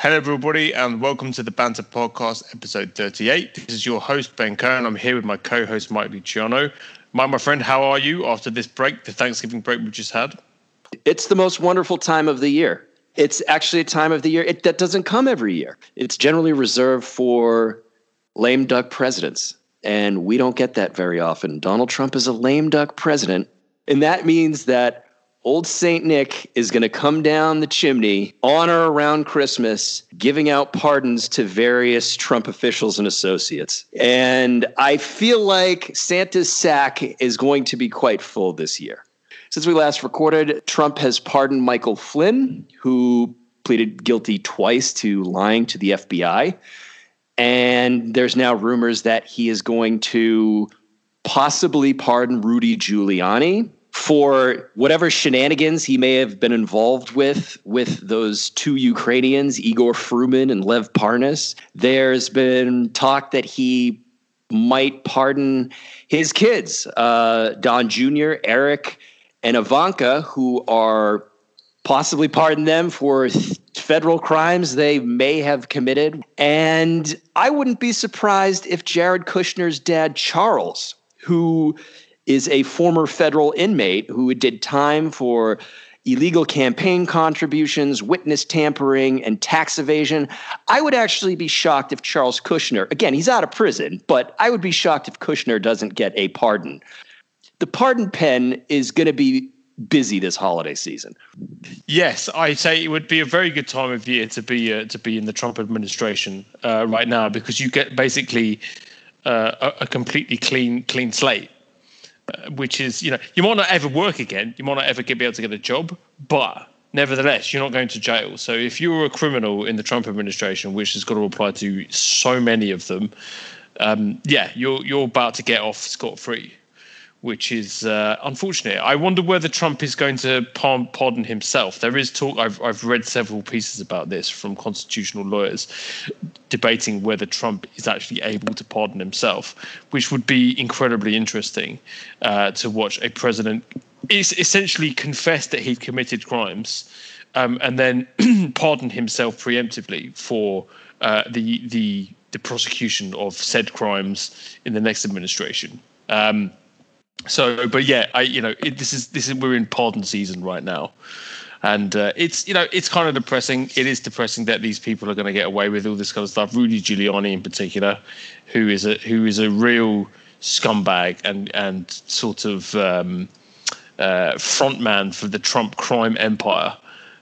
Hello, everybody, and welcome to the Banter Podcast, episode 38. This is your host, Ben Cohen. I'm here with my co host, Mike Luciano. Mike, my friend, how are you after this break, the Thanksgiving break we just had? It's the most wonderful time of the year. It's actually a time of the year it, that doesn't come every year. It's generally reserved for lame duck presidents, and we don't get that very often. Donald Trump is a lame duck president, and that means that old Saint Nick is going to come down the chimney on or around Christmas, giving out pardons to various Trump officials and associates. And I feel like Santa's sack is going to be quite full this year. Since we last recorded, Trump has pardoned Michael Flynn, who pleaded guilty twice to lying to the FBI. And there's now rumors that he is going to possibly pardon Rudy Giuliani, for whatever shenanigans he may have been involved with with those two Ukrainians, Igor Fruman and Lev Parnas. There's been talk that he might pardon his kids, uh, Don Jr., Eric, and Ivanka, who are possibly pardon them for th- federal crimes they may have committed. And I wouldn't be surprised if Jared Kushner's dad, Charles, who is a former federal inmate who did time for illegal campaign contributions, witness tampering, and tax evasion. I would actually be shocked if Charles Kushner, again, he's out of prison, but I would be shocked if Kushner doesn't get a pardon. The pardon pen is going to be busy this holiday season. Yes, I say it would be a very good time of year to be uh, to be in the Trump administration uh, right now because you get basically uh, a, a completely clean clean slate which is you know you might not ever work again, you might not ever get, be able to get a job, but nevertheless you're not going to jail. So if you're a criminal in the Trump administration, which has got to apply to so many of them, um, yeah, you're you're about to get off scot free which is uh, unfortunate. I wonder whether Trump is going to pardon himself. There is talk. I've I've read several pieces about this from constitutional lawyers debating whether Trump is actually able to pardon himself, which would be incredibly interesting uh, to watch a president is essentially confess that he'd committed crimes um, and then pardon himself preemptively for uh, the the the prosecution of said crimes in the next administration. Um, so, but yeah, I you know it, this is this is we're in pardon season right now, and uh, it's you know it's kind of depressing. It is depressing that these people are going to get away with all this kind of stuff. Rudy Giuliani in particular, who is a who is a real scumbag and and sort of um, uh, frontman for the Trump crime empire.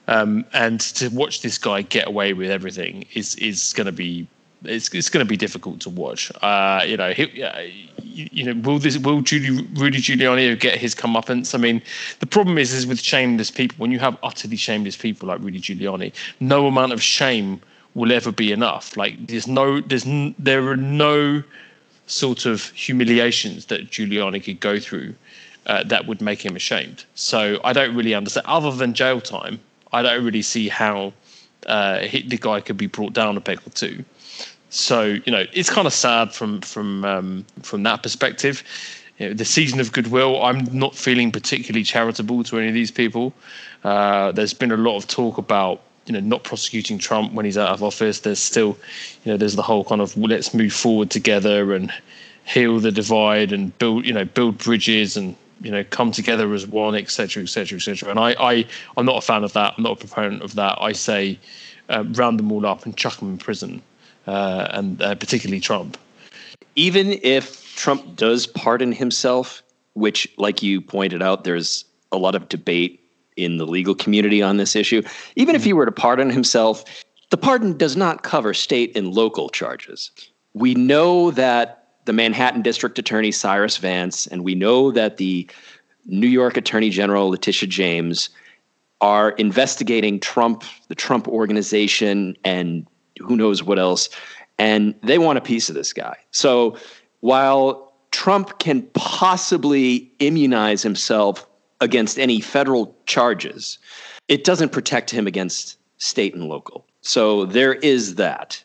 Um, and to watch this guy get away with everything is is going to be it's it's going to be difficult to watch. Uh, you know, he, uh, you, you, know, will this will Judy, Rudy Giuliani get his comeuppance? I mean, the problem is is with shameless people. When you have utterly shameless people like Rudy Giuliani, no amount of shame will ever be enough. Like there's no there's n- there are no sort of humiliations that Giuliani could go through uh, that would make him ashamed. So I don't really understand. Other than jail time, I don't really see how uh, he, the guy could be brought down a peg or two. So you know, it's kind of sad from from um, from that perspective. You know, the season of goodwill, I'm not feeling particularly charitable to any of these people. Uh, there's been a lot of talk about you know not prosecuting Trump when he's out of office. There's still, you know, there's the whole kind of let's move forward together and heal the divide and build you know build bridges and you know come together as one, etc., etc., etc. And I, I I'm not a fan of that. I'm not a proponent of that. I say uh, round them all up and chuck them in prison uh, and uh, particularly Trump. Even if Trump does pardon himself, which, like you pointed out, there's a lot of debate in the legal community on this issue. Even if he were to pardon himself, the pardon does not cover state and local charges. We know that the Manhattan District Attorney Cyrus Vance, and we know that the New York Attorney General Letitia James are investigating Trump, the Trump organization, and who knows what else. And they want a piece of this guy. So while Trump can possibly immunize himself against any federal charges, it doesn't protect him against state and local. So there is that.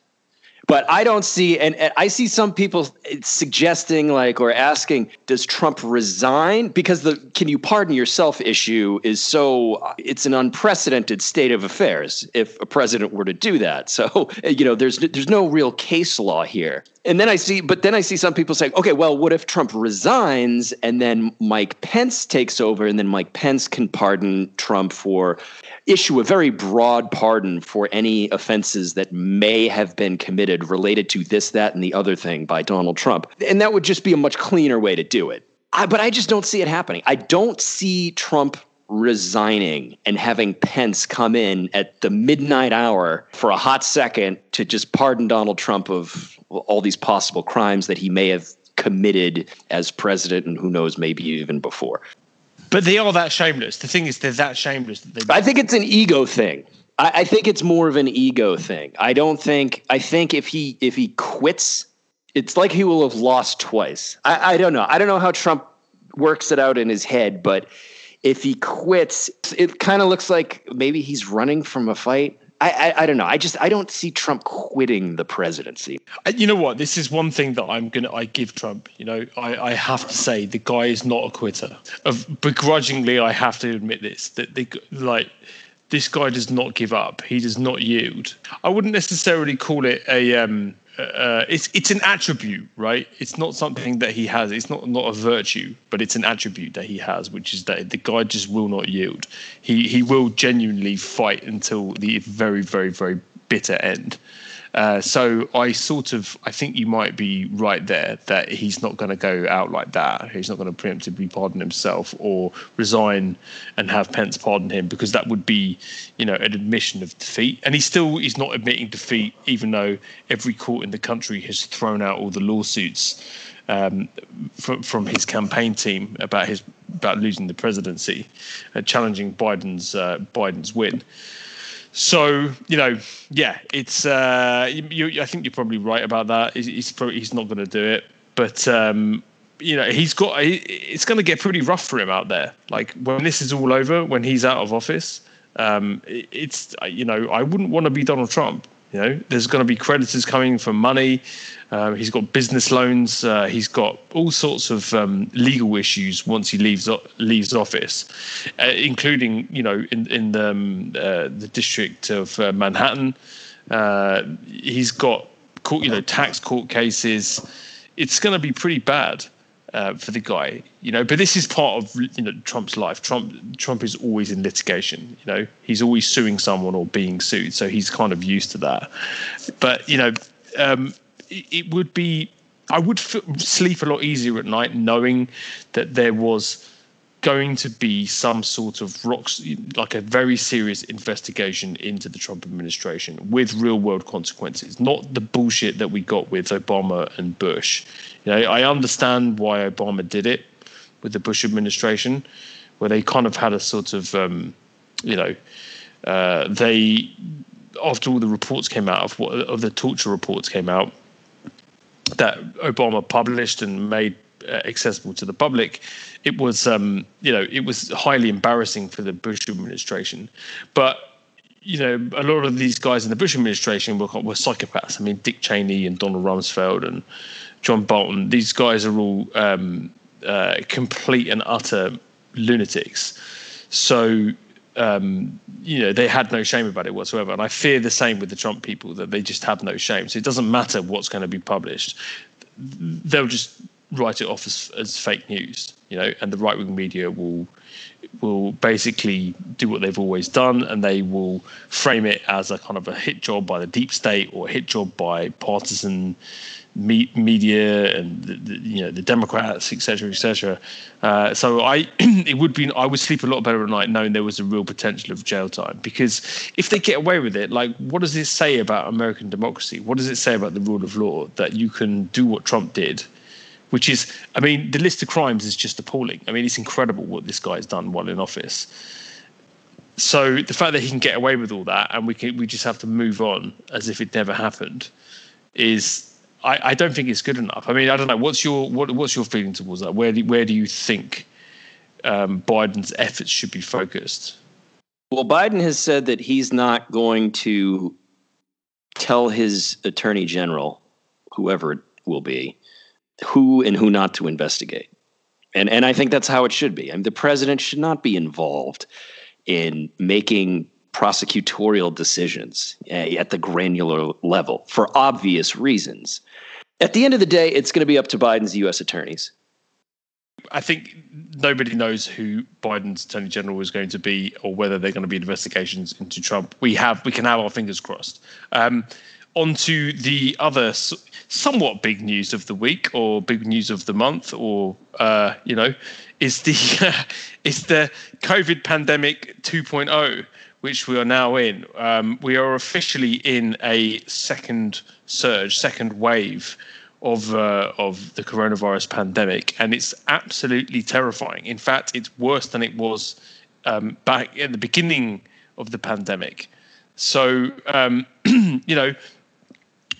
But I don't see, and, and, I see some people suggesting, like, or asking, does Trump resign? Because the can you pardon yourself issue is so, it's an unprecedented state of affairs if a president were to do that. So, you know, there's there's no real case law here. And then I see, but then I see some people saying, okay, well, what if Trump resigns and then Mike Pence takes over and then Mike Pence can pardon Trump for issue a very broad pardon for any offenses that may have been committed related to this, that, and the other thing by Donald Trump. And that would just be a much cleaner way to do it. I, but I just don't see it happening. I don't see Trump resigning and having Pence come in at the midnight hour for a hot second to just pardon Donald Trump of all these possible crimes that he may have committed as president and who knows maybe even before but they are that shameless. The thing is, they're that shameless that they. I think it's an ego thing. I, I think it's more of an ego thing. I don't think. I think if he if he quits, it's like he will have lost twice. I, I don't know. I don't know how Trump works it out in his head, but if he quits, it kind of looks like maybe he's running from a fight. I, I, I, don't know. I just I don't see Trump quitting the presidency. You know what? This is one thing that I'm gonna I give Trump. You know, I, I have to say the guy is not a quitter. Of begrudgingly, I have to admit this that they like this guy does not give up. He does not yield. I wouldn't necessarily call it a um, uh, it's it's an attribute, right? It's not something that he has. It's not not a virtue, but it's an attribute that he has, which is that the guy just will not yield. He he will genuinely fight until the very very very bitter end. Uh, so I sort of I think you might be right there that he's not going to go out like that. He's not going to preemptively pardon himself or resign and have Pence pardon him because that would be, you know, an admission of defeat. And he still is not admitting defeat, even though every court in the country has thrown out all the lawsuits um, from from his campaign team about his about losing the presidency, uh, challenging Biden's uh, Biden's win. So you know, yeah, it's. Uh, you, I think you're probably right about that. He's, he's probably he's not going to do it, but um, you know, he's got. It's going to get pretty rough for him out there. Like when this is all over, when he's out of office, um, it, it's you know, I wouldn't want to be Donald Trump. You know, there's going to be creditors coming for money. Uh, he's got business loans. Uh, he's got all sorts of um, legal issues once he leaves leaves office, uh, including you know in in the, um, uh, the district of uh, Manhattan. He's got court, you know tax court cases. It's going to be pretty bad. For the guy, you know. But this is part of you know Trump's life. Trump Trump is always in litigation. You know, he's always suing someone or being sued, so he's kind of used to that. But you know, um, it, would be I would f- sleep a lot easier at night knowing that there was going to be some sort of rocks like a very serious investigation into the Trump administration with real world consequences, not the bullshit that we got with Obama and Bush. You know, I understand why Obama did it with the Bush administration, where they kind of had a sort of, um, you know, uh, they after all the reports came out of what of the torture reports came out that Obama published and made uh, accessible to the public, it was um, you know it was highly embarrassing for the Bush administration. But you know a lot of these guys in the Bush administration were were psychopaths. I mean Dick Cheney and Donald Rumsfeld and John Bolton. These guys are all um, uh, complete and utter lunatics. So um, you know, they had no shame about it whatsoever. And I fear the same with the Trump people that they just have no shame. So it doesn't matter what's going to be published; they'll just write it off as, as fake news, you know. And the right wing media will will basically do what they've always done, and they will frame it as a kind of a hit job by the deep state or a hit job by partisan me- media and the, the, you know the Democrats, etc., etc. Uh, so I, it would be I would sleep a lot better at night knowing there was a real potential of jail time because if they get away with it, like what does it say about American democracy? What does it say about the rule of law that you can do what Trump did? Which is, I mean, the list of crimes is just appalling. I mean, it's incredible what this guy has done while in office. So the fact that he can get away with all that and we can we just have to move on as if it never happened is I, I don't think it's good enough. I mean, I don't know. What's your what, what's your feeling towards that? Where do, where do you think um, Biden's efforts should be focused? Well, Biden has said that he's not going to tell his attorney general, whoever it will be, who and who not to investigate. And and I think that's how it should be. I mean, the president should not be involved in making prosecutorial decisions eh, at the granular level for obvious reasons. At the end of the day, it's going to be up to Biden's U.S. attorneys. I think nobody knows who Biden's attorney general is going to be, or whether they're going to be investigations into Trump. We have, we can have our fingers crossed. Um, on to the other somewhat big news of the week, or big news of the month, or uh, you know, is the uh, is the COVID pandemic 2.0, which we are now in. Um, we are officially in a second surge, second wave of uh, of the coronavirus pandemic, and it's absolutely terrifying. In fact, it's worse than it was um, back at the beginning of the pandemic. So, um, you know,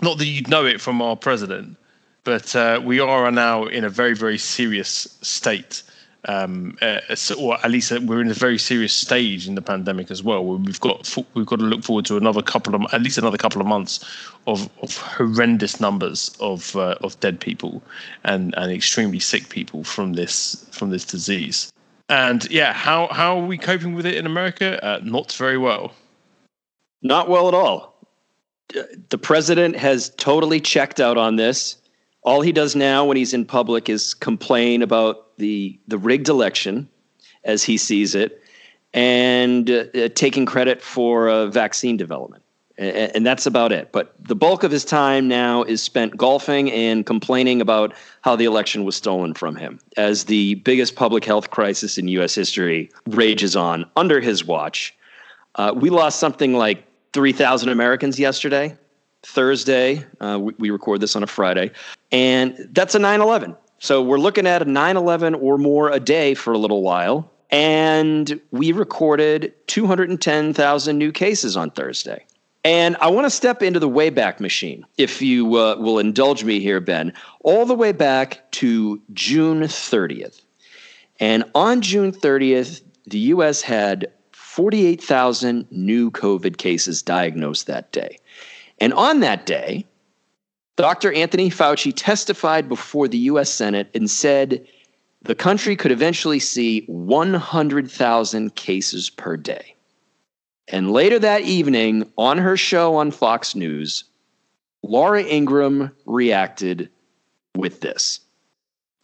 not that you'd know it from our president, but uh, we are now in a very, very serious state um, uh, or at least uh, we're in a very serious stage in the pandemic as well. We've got we've got to look forward to another couple of at least another couple of months of, of horrendous numbers of uh, of dead people and and extremely sick people from this from this disease. And yeah, how how are we coping with it in America? Uh, not very well. Not well at all. The president has totally checked out on this. All he does now when he's in public is complain about the the rigged election, as he sees it, and uh, uh, taking credit for uh, vaccine development. And, and that's about it. But the bulk of his time now is spent golfing and complaining about how the election was stolen from him as the biggest public health crisis in U.S. history rages on under his watch. Uh, we lost something like 3,000 Americans yesterday, Thursday. Uh, we, we, record this on a Friday. And that's a 9 11. So we're looking at a 9 11 or more a day for a little while. And we recorded 210,000 new cases on Thursday. And I want to step into the Wayback Machine, if you uh, will indulge me here, Ben, all the way back to June 30th. And on June 30th, the US had 48,000 new COVID cases diagnosed that day. And on that day, Dr. Anthony Fauci testified before the US Senate and said the country could eventually see 100,000 cases per day. And later that evening, on her show on Fox News, Laura Ingraham reacted with this.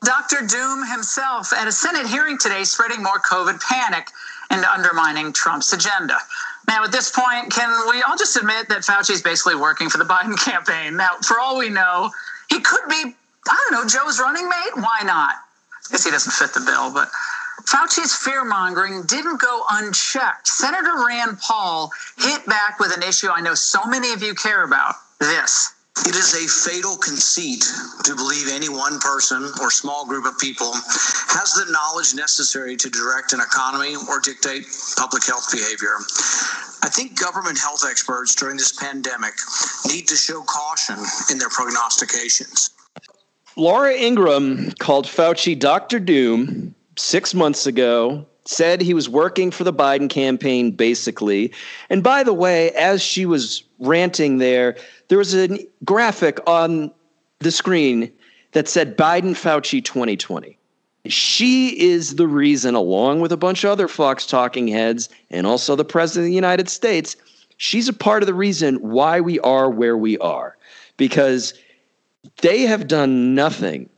Dr. Doom himself at a Senate hearing today spreading more COVID panic and undermining Trump's agenda. Now, at this point, can we all just admit that Fauci is basically working for the Biden campaign? Now, for all we know, he could be, I don't know, Joe's running mate. Why not? I guess he doesn't fit the bill, but Fauci's fear mongering didn't go unchecked. Senator Rand Paul hit back with an issue I know so many of you care about this. It is a fatal conceit to believe any one person or small group of people has the knowledge necessary to direct an economy or dictate public health behavior. I think government health experts during this pandemic need to show caution in their prognostications. Laura Ingraham called Fauci Dr. Doom six months ago said he was working for the Biden campaign, basically. And by the way, as she was ranting there, there was a graphic on the screen that said Biden Fauci 2020. She is the reason, along with a bunch of other Fox talking heads and also the President of the United States, she's a part of the reason why we are where we are. Because they have done nothing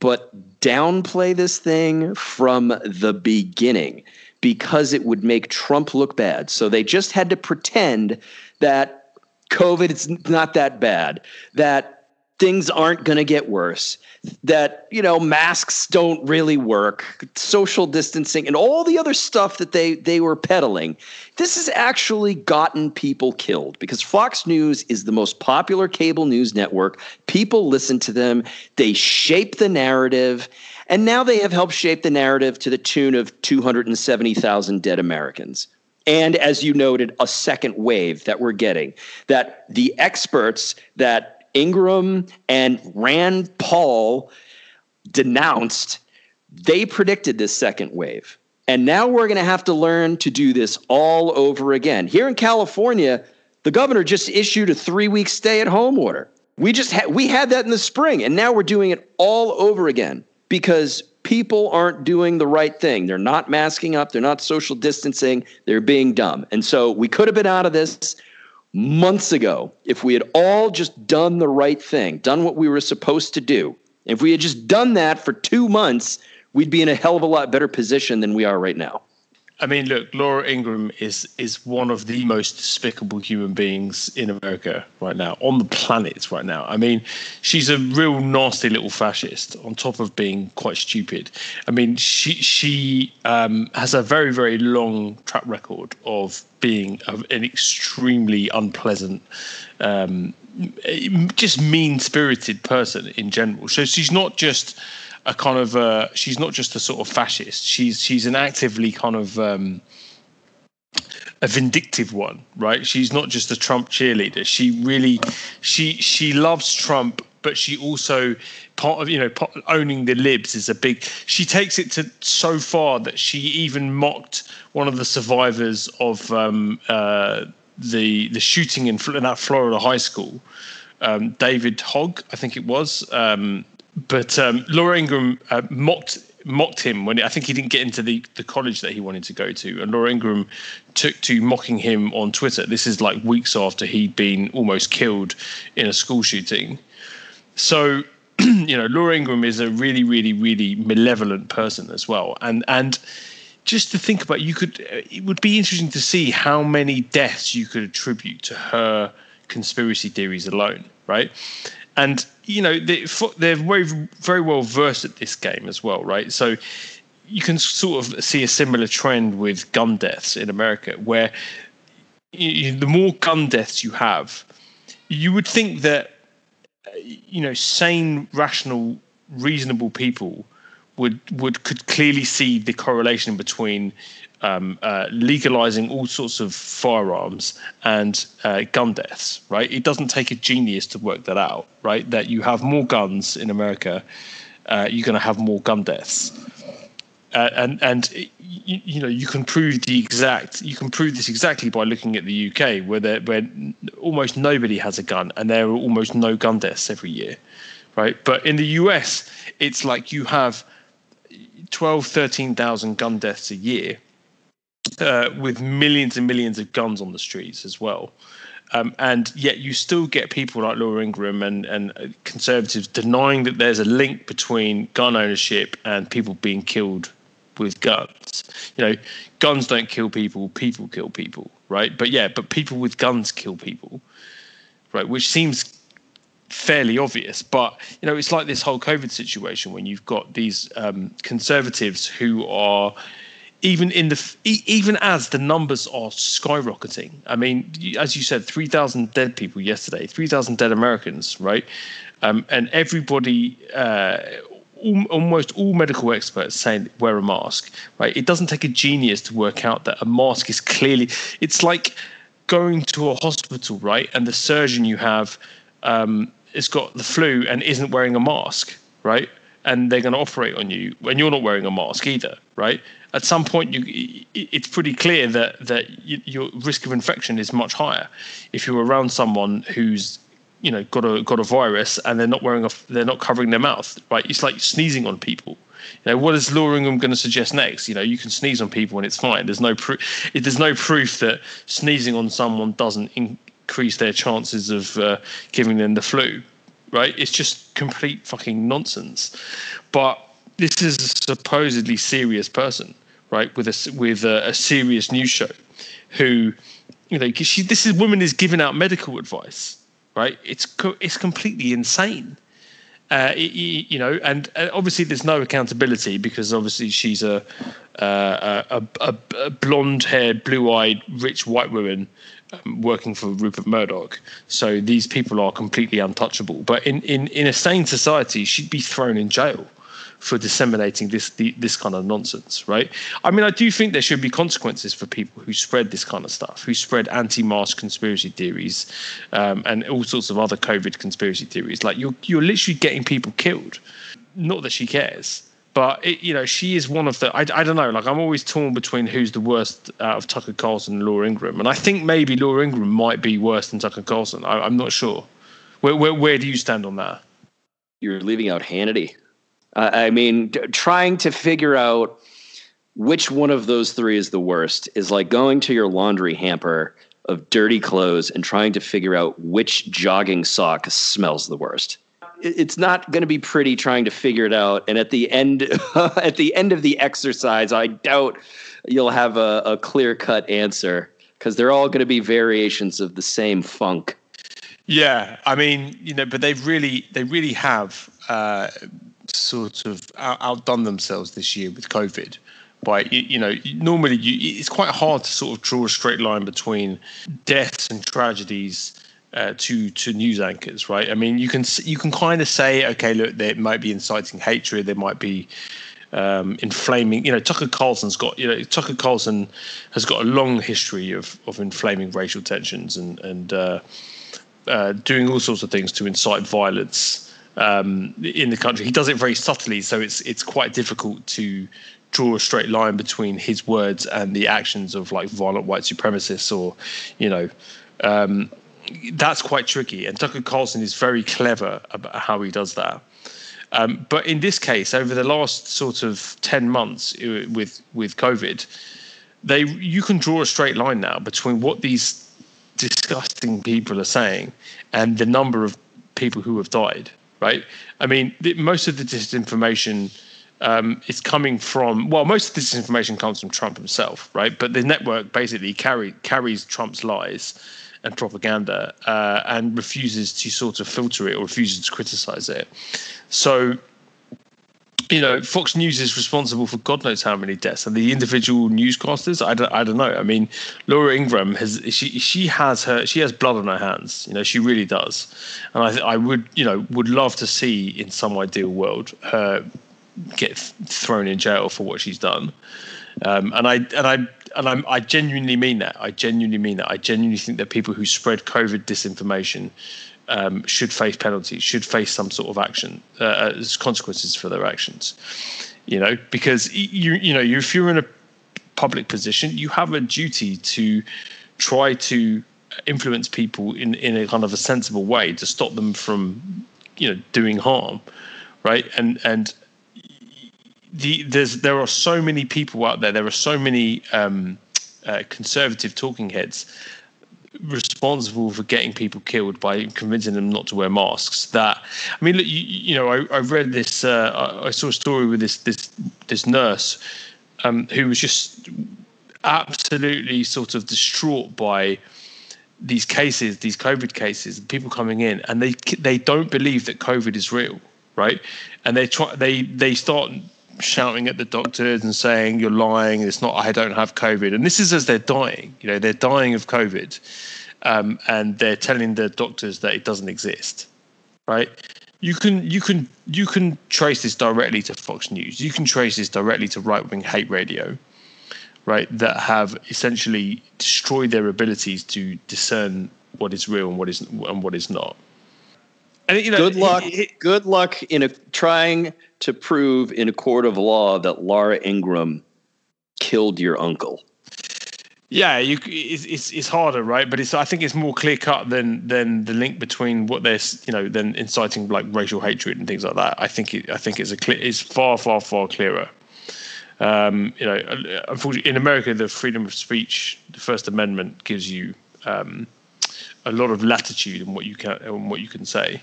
but downplay this thing from the beginning because it would make Trump look bad. So they just had to pretend that COVID it's not that bad, that things aren't going to get worse. That you know masks don't really work. Social distancing and all the other stuff that they they were peddling. This has actually gotten people killed because Fox News is the most popular cable news network. People listen to them. They shape the narrative. And now they have helped shape the narrative to the tune of 270,000 dead Americans and as you noted a second wave that we're getting that the experts that Ingraham and Rand Paul denounced, they predicted this second wave. And now we're going to have to learn to do this all over again. Here in California, The governor just issued a three week stay at home order. We just had we had that in the spring, and now we're doing it all over again because people aren't doing the right thing. They're not masking up, they're not social distancing, they're being dumb. And so we could have been out of this months ago if we had all just done the right thing, done what we were supposed to do. If we had just done that for two months, we'd be in a hell of a lot better position than we are right now. I mean, look, Laura Ingraham is is one of the most despicable human beings in America right now, on the planet right now. I mean, she's a real nasty little fascist. On top of being quite stupid, I mean, she she um, has a very very long track record of being an extremely unpleasant. Um, just mean spirited person in general. So she's not just a kind of uh, she's not just a sort of fascist. She's she's an actively kind of um, a vindictive one, right? She's not just a Trump cheerleader. She really she she loves Trump, but she also part of you know part, owning the libs is a big. She takes it to so far that she even mocked one of the survivors of um, uh, the the shooting in, in that Florida high school. Um, David Hogg, I think it was, um, but um, Laura Ingraham uh, mocked mocked him when I think he didn't get into the, the college that he wanted to go to, and Laura Ingraham took to mocking him on Twitter. This is like weeks after he'd been almost killed in a school shooting. So, you know, Laura Ingraham is a really, really, really malevolent person as well, and and just to think about, you could it would be interesting to see how many deaths you could attribute to her conspiracy theories alone, right? And you know they, they're very very well versed at this game as well, right? So you can sort of see a similar trend with gun deaths in America, where you, the more gun deaths you have, you would think that uh, you know sane, rational, reasonable people would would could clearly see the correlation between um, uh, legalizing all sorts of firearms and uh, gun deaths, right? It doesn't take a genius to work that out, right? That you have more guns in America, uh, you're going to have more gun deaths. Uh, and and you, you, know you can prove the exact you can prove this exactly by looking at the UK where there, where almost nobody has a gun and there are almost no gun deaths every year, right? But in the US, it's like you have 12, 13,000 gun deaths a year uh, with millions and millions of guns on the streets as well. Um, and yet you still get people like Laura Ingraham and, and conservatives denying that there's a link between gun ownership and people being killed with guns. You know, guns don't kill people, people kill people, right? But yeah, but people with guns kill people, right? Which seems fairly obvious. But you know, it's like this whole COVID situation when you've got these um, conservatives who are even in the even as the numbers are skyrocketing. I mean, as you said, three thousand dead people yesterday, three thousand dead Americans, right? Um, and everybody. Uh, almost all medical experts saying wear a mask right it doesn't take a genius to work out that a mask is clearly it's like going to a hospital right and the surgeon you have um, has got the flu and isn't wearing a mask right? And they're going to operate on you when you're not wearing a mask either right? At some point you it's pretty clear that that your risk of infection is much higher. If you're around someone who's you know got a got a virus and they're not wearing a they're not covering their mouth right? It's like sneezing on people. You know what is Laura Ingraham going to suggest next? You know you can sneeze on people and it's fine. There's no proof there's no proof that sneezing on someone doesn't increase their chances of uh, giving them the flu right it's just complete fucking nonsense but this is a supposedly serious person, right, with a with a, a serious news show, who, you know, she this is woman is giving out medical advice, right? It's it's completely insane. Uh, you know, and, obviously there's no accountability because obviously she's a uh, a, a, a blonde-haired, blue-eyed, rich white woman working for Rupert Murdoch. So these people are completely untouchable. But in, in, in a sane society, she'd be thrown in jail for disseminating this the, this kind of nonsense, right? I mean, I do think there should be consequences for people who spread this kind of stuff, who spread anti-mask conspiracy theories, um, and all sorts of other COVID conspiracy theories. Like you're you're literally getting people killed. Not that she cares, but it, you know, she is one of the. I, I don't know. Like I'm always torn between who's the worst out of Tucker Carlson and Laura Ingraham, and I think maybe Laura Ingraham might be worse than Tucker Carlson. I, I'm not sure. Where, where where do you stand on that? You're leaving out Hannity. Uh, I mean, d- trying to figure out which one of those three is the worst is like going to your laundry hamper of dirty clothes and trying to figure out which jogging sock smells the worst. It- It's not going to be pretty trying to figure it out. And at the end, at the end of the exercise, I doubt you'll have a, a clear cut answer because they're all going to be variations of the same funk. Yeah, I mean, you know, but they've really, they really have uh, sort of out- outdone themselves this year with COVID. By you, you know, normally you, it's quite hard to sort of draw a straight line between deaths and tragedies uh, to to news anchors, right? I mean, you can you can kind of say, okay, look, there might be inciting hatred, there might be um, inflaming. You know, Tucker Carlson's got you know Tucker Carlson has got a long history of of inflaming racial tensions and and uh, uh, doing all sorts of things to incite violence um, in the country. He does it very subtly, so it's it's quite difficult to draw a straight line between his words and the actions of like violent white supremacists or you know um, that's quite tricky. And Tucker Carlson is very clever about how he does that. Um, but in this case, over the last sort of ten months with with COVID, they you can draw a straight line now between what these disgusting people are saying and the number of people who have died. Right? I mean, the, most of the disinformation um, is coming from well, most of this information comes from Trump himself, right? But the network basically carry, carries Trump's lies and propaganda uh, and refuses to sort of filter it or refuses to criticize it. So, you know, Fox News is responsible for God knows how many deaths, and the individual newscasters, I don't, I don't know. I mean, Laura Ingraham has she she has her she has blood on her hands. You know, she really does, and I I would you know would love to see in some ideal world her get th- thrown in jail for what she's done. Um, and I and I and I'm, I genuinely mean that. I genuinely mean that. I genuinely think that people who spread COVID disinformation um, should face penalties, should face some sort of action uh, as consequences for their actions. You know, because you you know, if you're in a public position, you have a duty to try to influence people in in a kind of a sensible way to stop them from you know doing harm, right? And and the there's there are so many people out there. There are so many um, uh, conservative talking heads responsible for getting people killed by convincing them not to wear masks. That I mean, look, you, you know, I, I read this. Uh, I, I saw a story with this this this nurse um, who was just absolutely sort of distraught by these cases, these COVID cases, people coming in, and they they don't believe that COVID is real, right? And they try they they start shouting at the doctors and saying you're lying. It's not. I don't have COVID. And this is as they're dying. You know, they're dying of COVID, um, and they're telling the doctors that it doesn't exist, right? You can you can you can trace this directly to Fox News. You can trace this directly to right wing hate radio, right? That have essentially destroyed their abilities to discern what is real and what is and what is not. And you know, good luck. it- it- good luck in a, trying to prove in a court of law that Laura Ingraham killed your uncle. Yeah, you, it's, it's it's harder, right? But it's I think it's more clear cut than than the link between what they're you know than inciting like racial hatred and things like that. I think it I think it's a clear it's far far far clearer. Um, you know, unfortunately, in America, the freedom of speech, the First Amendment, gives you um, a lot of latitude in what you can in what you can say.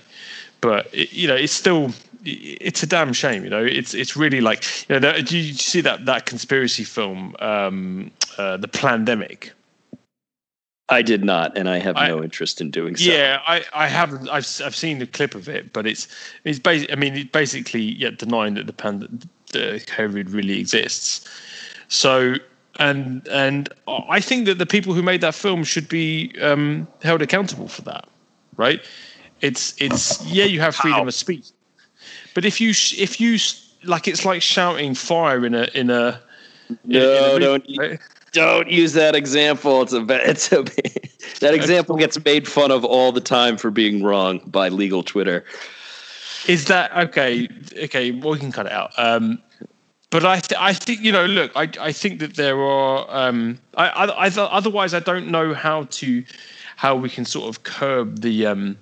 But it, you know, it's still it's a damn shame. You know, it's it's really like you know. Do you see that that conspiracy film, um, uh, the Plandemic? I did not, and I have I- no interest in doing so. Yeah, I, I haven't. I've I've seen the clip of it, but it's it's basic. I mean, it's basically yet denying that the pand- the COVID really exists. So and and I think that the people who made that film should be um, held accountable for that, right? It's it's yeah, you have freedom How? of speech, but if you if you like, it's like shouting fire in a in a a- in a No, movie, don't right? don't use that example. It's a it's a that example gets made fun of all the time for being wrong by legal Twitter. Is that okay? Okay, well, we can cut it out. Um, but I, th- I think you know. Look, I, I think that there are. Um, I, I, I otherwise, I don't know how to, how we can sort of curb the, um,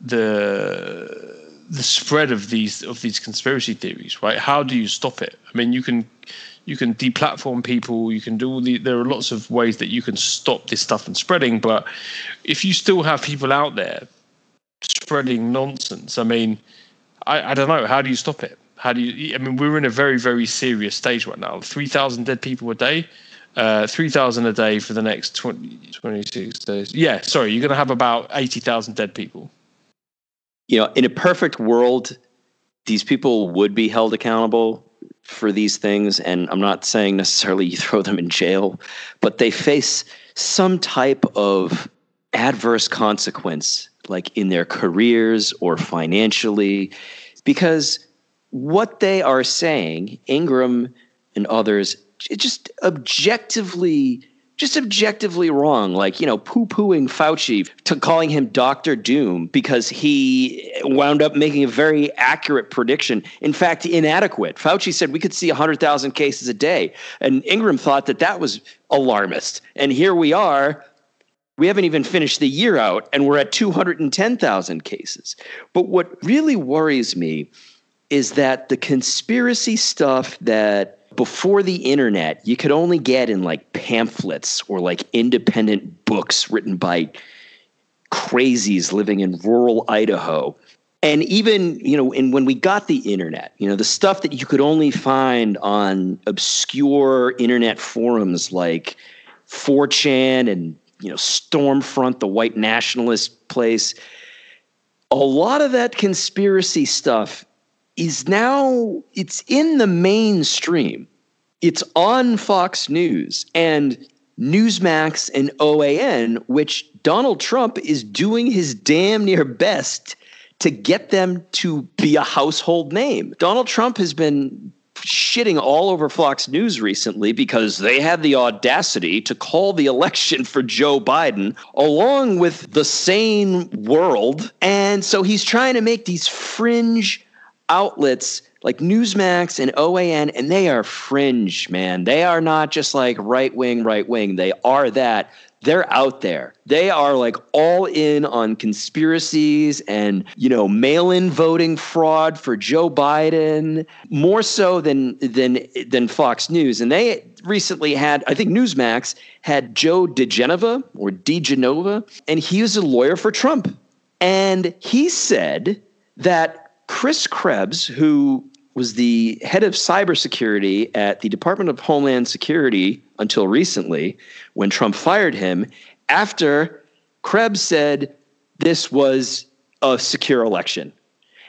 the, the spread of these of these conspiracy theories. Right? How do you stop it? I mean, you can, you can deplatform people. You can do all the. There are lots of ways that you can stop this stuff from spreading. But if you still have people out there spreading nonsense, I mean, I, I don't know. How do you stop it? How do you? I mean, we're in a very, very serious stage right now. Three thousand dead people a day, uh, three thousand a day for the next 20, 26 days. Yeah, sorry, you're going to have about eighty thousand dead people. You know, in a perfect world, these people would be held accountable for these things, and I'm not saying necessarily you throw them in jail, but they face some type of adverse consequence, like in their careers or financially, because what they are saying, Ingraham and others, just objectively just objectively wrong, like, you know, poo pooing Fauci to calling him Dr. Doom because he wound up making a very accurate prediction. In fact, inadequate. Fauci said we could see 100,000 cases a day. And Ingraham thought that that was alarmist. And here we are. We haven't even finished the year out, and we're at 210,000 cases. But what really worries me is that the conspiracy stuff that before the internet you could only get in like pamphlets or like independent books written by crazies living in rural Idaho. And even, you know, and when we got the internet, you know, the stuff that you could only find on obscure internet forums like 4chan and, you know, Stormfront, the white nationalist place, a lot of that conspiracy stuff is now it's in the mainstream. It's on Fox News and Newsmax and OAN, which Donald Trump is doing his damn near best to get them to be a household name. Donald Trump has been shitting all over Fox News recently because they had the audacity to call the election for Joe Biden along with the sane world. And so he's trying to make these fringe outlets like Newsmax and OAN, and they are fringe, man. They are not just like right wing, right wing. They are that. They're out there. They are like all in on conspiracies and, you know, mail-in voting fraud for Joe Biden, more so than than than Fox News. And they recently had, I think Newsmax had Joe diGenova or DeGenova, and he was a lawyer for Trump. And he said that Chris Krebs, who was the head of cybersecurity at the Department of Homeland Security until recently, when Trump fired him, after Krebs said this was a secure election.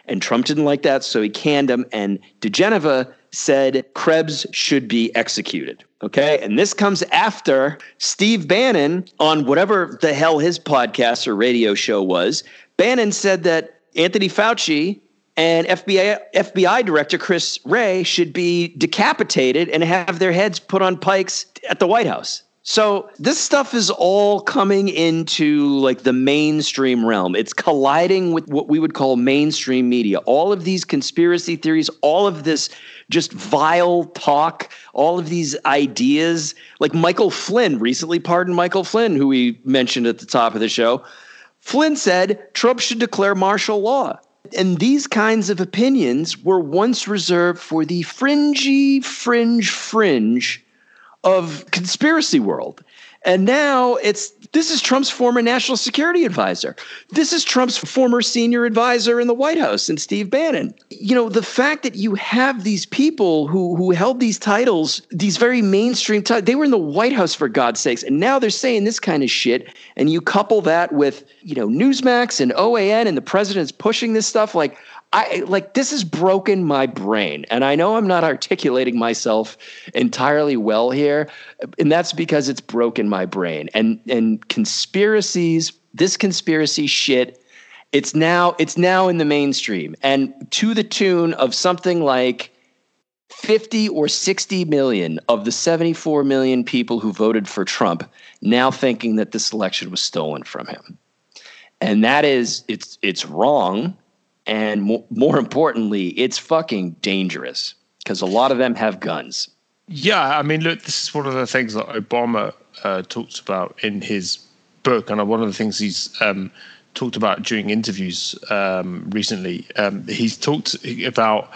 And Trump didn't like that, so he canned him. And diGenova said Krebs should be executed. Okay. And this comes after Steve Bannon, on whatever the hell his podcast or radio show was, Bannon said that Anthony Fauci and FBI FBI director Chris Wray should be decapitated and have their heads put on pikes at the White House. So this stuff is all coming into like the mainstream realm. It's colliding with what we would call mainstream media. All of these conspiracy theories, all of this just vile talk, all of these ideas, like Michael Flynn recently pardoned Michael Flynn, who we mentioned at the top of the show. Flynn said Trump should declare martial law. And these kinds of opinions were once reserved for the fringy, fringe, fringe of conspiracy world. And now it's this is Trump's former national security advisor. This is Trump's former senior advisor in the White House and Steve Bannon. You know, the fact that you have these people who who held these titles, these very mainstream titles, they were in the White House for God's sakes, and now they're saying this kind of shit. And you couple that with, you know, Newsmax and OAN and the president's pushing this stuff like I like this has broken my brain. And I know I'm not articulating myself entirely well here, and that's because it's broken my brain. And and conspiracies, this conspiracy shit, it's now it's now in the mainstream and to the tune of something like 50 or 60 million of the 74 million people who voted for Trump now thinking that this election was stolen from him. And that is it's it's wrong and more, importantly, it's fucking dangerous because a lot of them have guns. Yeah, I mean, look, this is one of the things that Obama uh, talks about in his book, and one of the things he's um, talked about during interviews um, recently. Um, he's talked about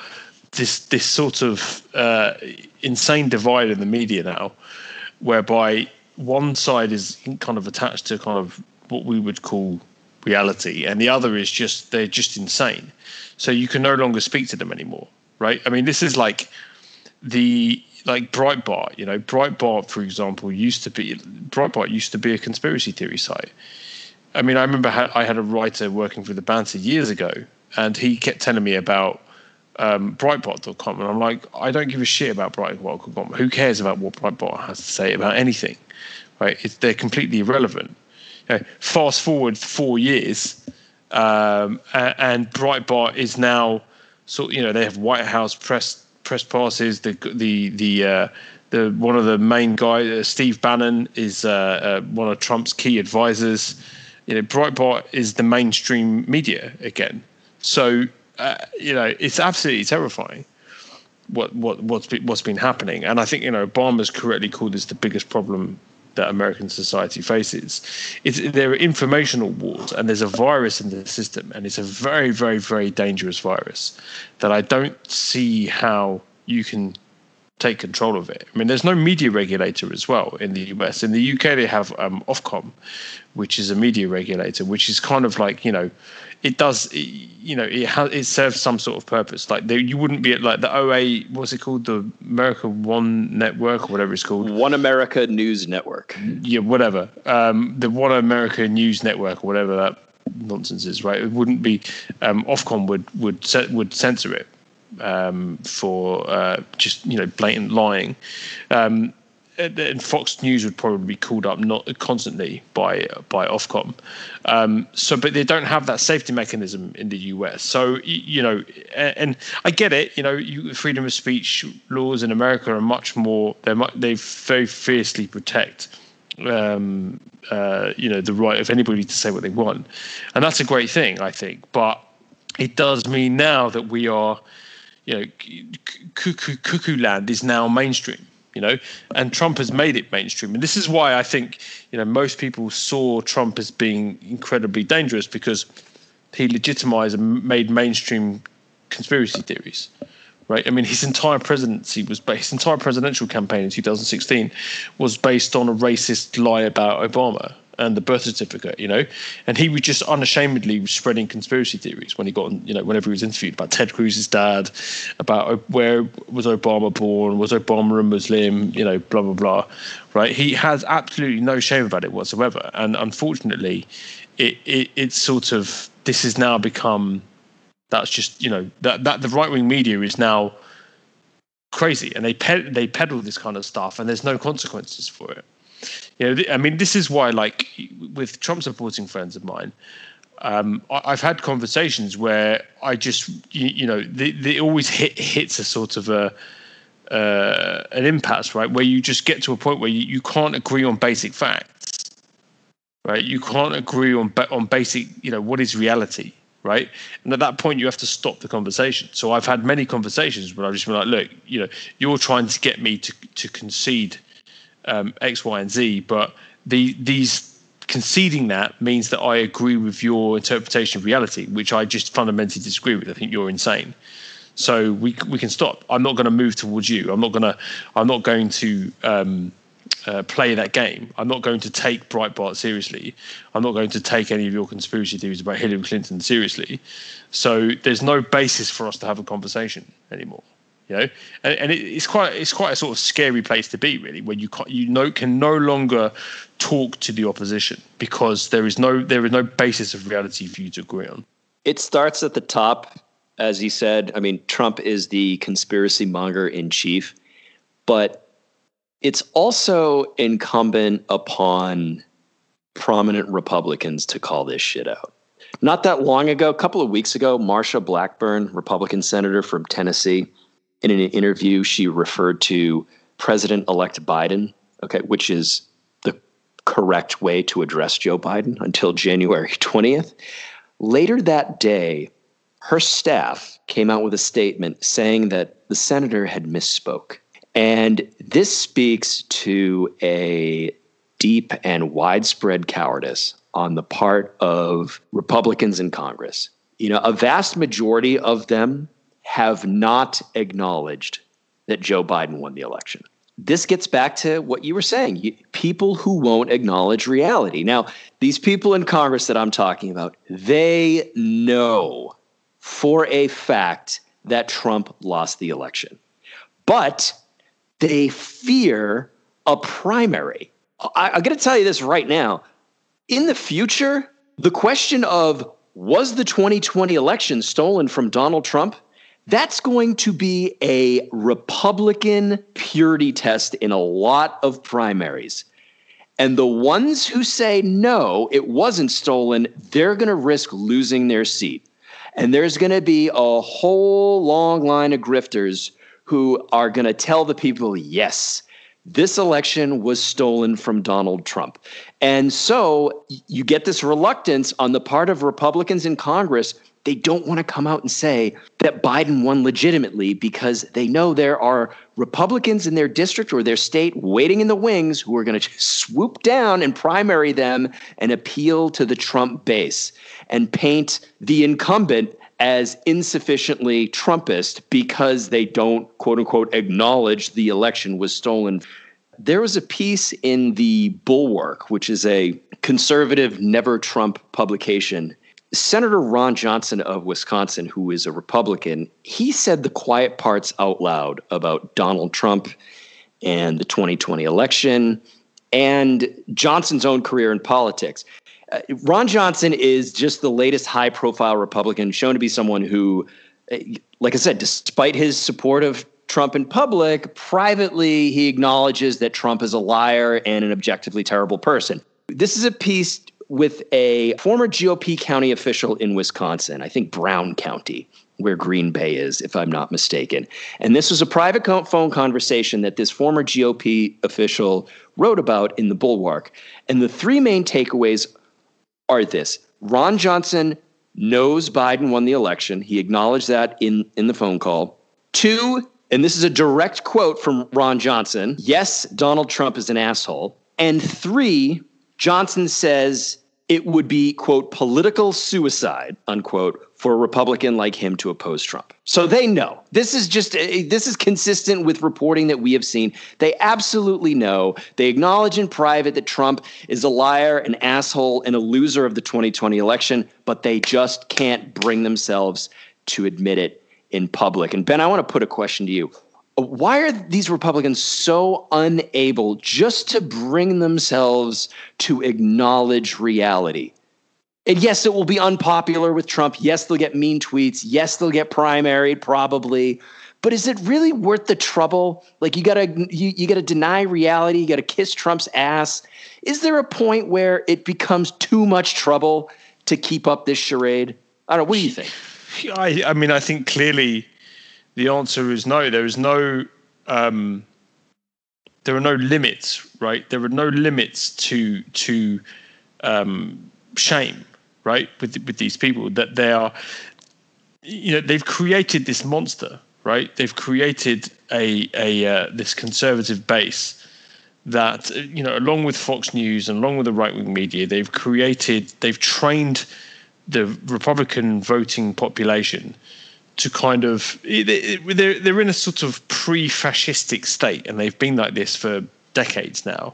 this this sort of uh, insane divide in the media now, whereby one side is kind of attached to kind of what we would call reality, and the other is just they're just insane. So you can no longer speak to them anymore, right? I mean, this is like the like Breitbart. You know, Breitbart, for example, used to be Breitbart used to be a conspiracy theory site. I mean, I remember I had a writer working for the Banter years ago, and he kept telling me about um, Breitbart.com, and I'm like, I don't give a shit about Breitbart.com. Who cares about what Breitbart has to say about anything? Right? It's, they're completely irrelevant. You fast forward four years, um, and, and Breitbart is now sort. You know, they have White House press press passes. The the the uh, the one of the main guys, uh, Steve Bannon, is uh, uh, one of Trump's key advisors. You know, Breitbart is the mainstream media again. So uh, you know, it's absolutely terrifying what what what's been, what's been happening. And I think you know Obama's correctly called this the biggest problem that American society faces. It's there are informational wars, and there's a virus in the system, and it's a very very very dangerous virus that I don't see how you can take control of it. I mean, there's no media regulator as well in the US. In the UK, they have um, Ofcom, which is a media regulator, which is kind of like you know it does you know it has it serves some sort of purpose. Like you wouldn't be at like the oa what's it called? The america one network or whatever it's called. One america news network. Yeah whatever. Um, the one america news network or whatever that nonsense is right? It wouldn't be um, ofcom would would would censor it um, for uh, just you know blatant lying. Um, and Fox News would probably be called up not constantly by by Ofcom. Um, so, but they don't have that safety mechanism in the US. So, you know, and I get it. You know, you, freedom of speech laws in America are much more. They're they very fiercely protect. Um, uh, you know the right of anybody to say what they want, and that's a great thing, I think. But it does mean now that we are, you know, cuckoo, cuckoo land is now mainstream you know, and Trump has made it mainstream. And this is why I think, you know, most people saw Trump as being incredibly dangerous because he legitimized and made mainstream conspiracy theories. Right. I mean, his entire presidency was based, his entire presidential campaign in 2016 was based on a racist lie about Obama and the birth certificate, you know, and he was just unashamedly spreading conspiracy theories when he got, you know, whenever he was interviewed about Ted Cruz's dad, about where was Obama born, was Obama a Muslim, you know, blah blah blah, right? He has absolutely no shame about it whatsoever, and unfortunately, it, it it's sort of this has now become that's just you know that that the right wing media is now crazy and they ped- they peddle this kind of stuff and there's no consequences for it you know, I mean, this is why, like, with Trump supporting friends of mine, um, I, have had conversations where I just, you, you know, they, always hit hits a sort of a uh, an impasse, right? Where you just get to a point where you, you can't agree on basic facts, right? You can't agree on on basic, you know, what is reality, right? And at that point, you have to stop the conversation. So I've had many conversations where I've just been like, look, you know, you're trying to get me to to concede um, X, Y, and Z. But the these conceding that means that I agree with your interpretation of reality, which I just fundamentally disagree with. I think you're insane. So we we can stop. I'm not going to move towards you. I'm not going to. I'm not going to. Um, uh, play that game. I'm not going to take Breitbart seriously. I'm not going to take any of your conspiracy theories about Hillary Clinton seriously. So there's no basis for us to have a conversation anymore you know and, and it, it's quite it's quite a sort of scary place to be really when you you know can no longer talk to the opposition because there is no there is no basis of reality for you to agree on it starts at the top as he said i mean trump is the conspiracy monger in chief but it's also incumbent upon prominent republicans to call this shit out not that long ago, a couple of weeks ago, Marsha Blackburn, Republican senator from Tennessee, in an interview, she referred to President elect Biden, okay, which is the correct way to address Joe Biden until January 20th. Later that day, her staff came out with a statement saying that the senator had misspoke. And this speaks to a deep and widespread cowardice on the part of Republicans in Congress. You know, a vast majority of them have not acknowledged that Joe Biden won the election. This gets back to what you were saying people who won't acknowledge reality. Now, these people in Congress that I'm talking about, they know for a fact that Trump lost the election. But they fear a primary. I, I'm going to tell you this right now. In the future, the question of was the 2020 election stolen from Donald Trump? That's going to be a Republican purity test in a lot of primaries. And the ones who say no, it wasn't stolen, they're going to risk losing their seat. And there's going to be a whole long line of grifters who are going to tell the people, yes, this election was stolen from Donald Trump. And so you get this reluctance on the part of Republicans in Congress. They don't want to come out and say that Biden won legitimately because they know there are Republicans in their district or their state waiting in the wings who are going to swoop down and primary them and appeal to the Trump base and paint the incumbent as insufficiently Trumpist because they don't, quote unquote, acknowledge the election was stolen. There was a piece in the Bulwark, which is a conservative, never Trump publication. Senator Ron Johnson of Wisconsin, who is a Republican, he said the quiet parts out loud about Donald Trump and the 2020 election and Johnson's own career in politics. Uh, Ron Johnson is just the latest high profile Republican, shown to be someone who, uh, like I said, despite his support of Trump in public, privately, he acknowledges that Trump is a liar and an objectively terrible person. This is a piece with a former GOP county official in Wisconsin, I think Brown County, where Green Bay is, if I'm not mistaken. And this was a private phone conversation that this former GOP official wrote about in the Bulwark. And the three main takeaways this Ron Johnson knows Biden won the election. He acknowledged that in, in the phone call. Two, and this is a direct quote from Ron Johnson yes, Donald Trump is an asshole. And three, Johnson says it would be, quote, political suicide, unquote, for a Republican like him to oppose Trump. So they know. This is just, eh, this is consistent with reporting that we have seen. They absolutely know. They acknowledge in private that Trump is a liar, an asshole, and a loser of the 2020 election, but they just can't bring themselves to admit it in public. And Ben, I want to put a question to you why are these Republicans so unable just to bring themselves to acknowledge reality? And yes, it will be unpopular with Trump. Yes, they'll get mean tweets. Yes, they'll get primaried, probably. But is it really worth the trouble? Like you gotta you, you gotta deny reality, you gotta kiss Trump's ass. Is there a point where it becomes too much trouble to keep up this charade? I don't know. What do you think? I, I mean, I think clearly the answer is no. There is no um, there are no limits, right? There are no limits to to um, shame, right? With with these people that they are, you know, they've created this monster, right? They've created a a uh, this conservative base that you know, along with Fox News and along with the right wing media, they've created, they've trained the Republican voting population to kind of they're they're in a sort of pre-fascistic state, and they've been like this for decades now.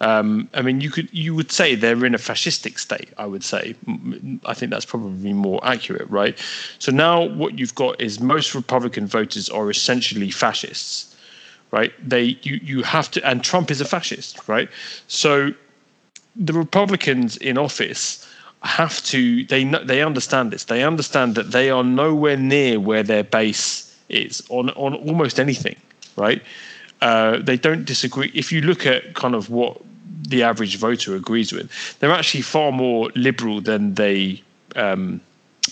Um, I mean, you could you would say they're in a fascistic state. I would say. I think that's probably more accurate, right? So now what you've got is most Republican voters are essentially fascists, right? They you you have to, and Trump is a fascist, right? So the Republicans in office have to they they understand this. They understand that they are nowhere near where their base is on on almost anything, right? Uh, they don't disagree. If you look at kind of what the average voter agrees with, they're actually far more liberal than they um,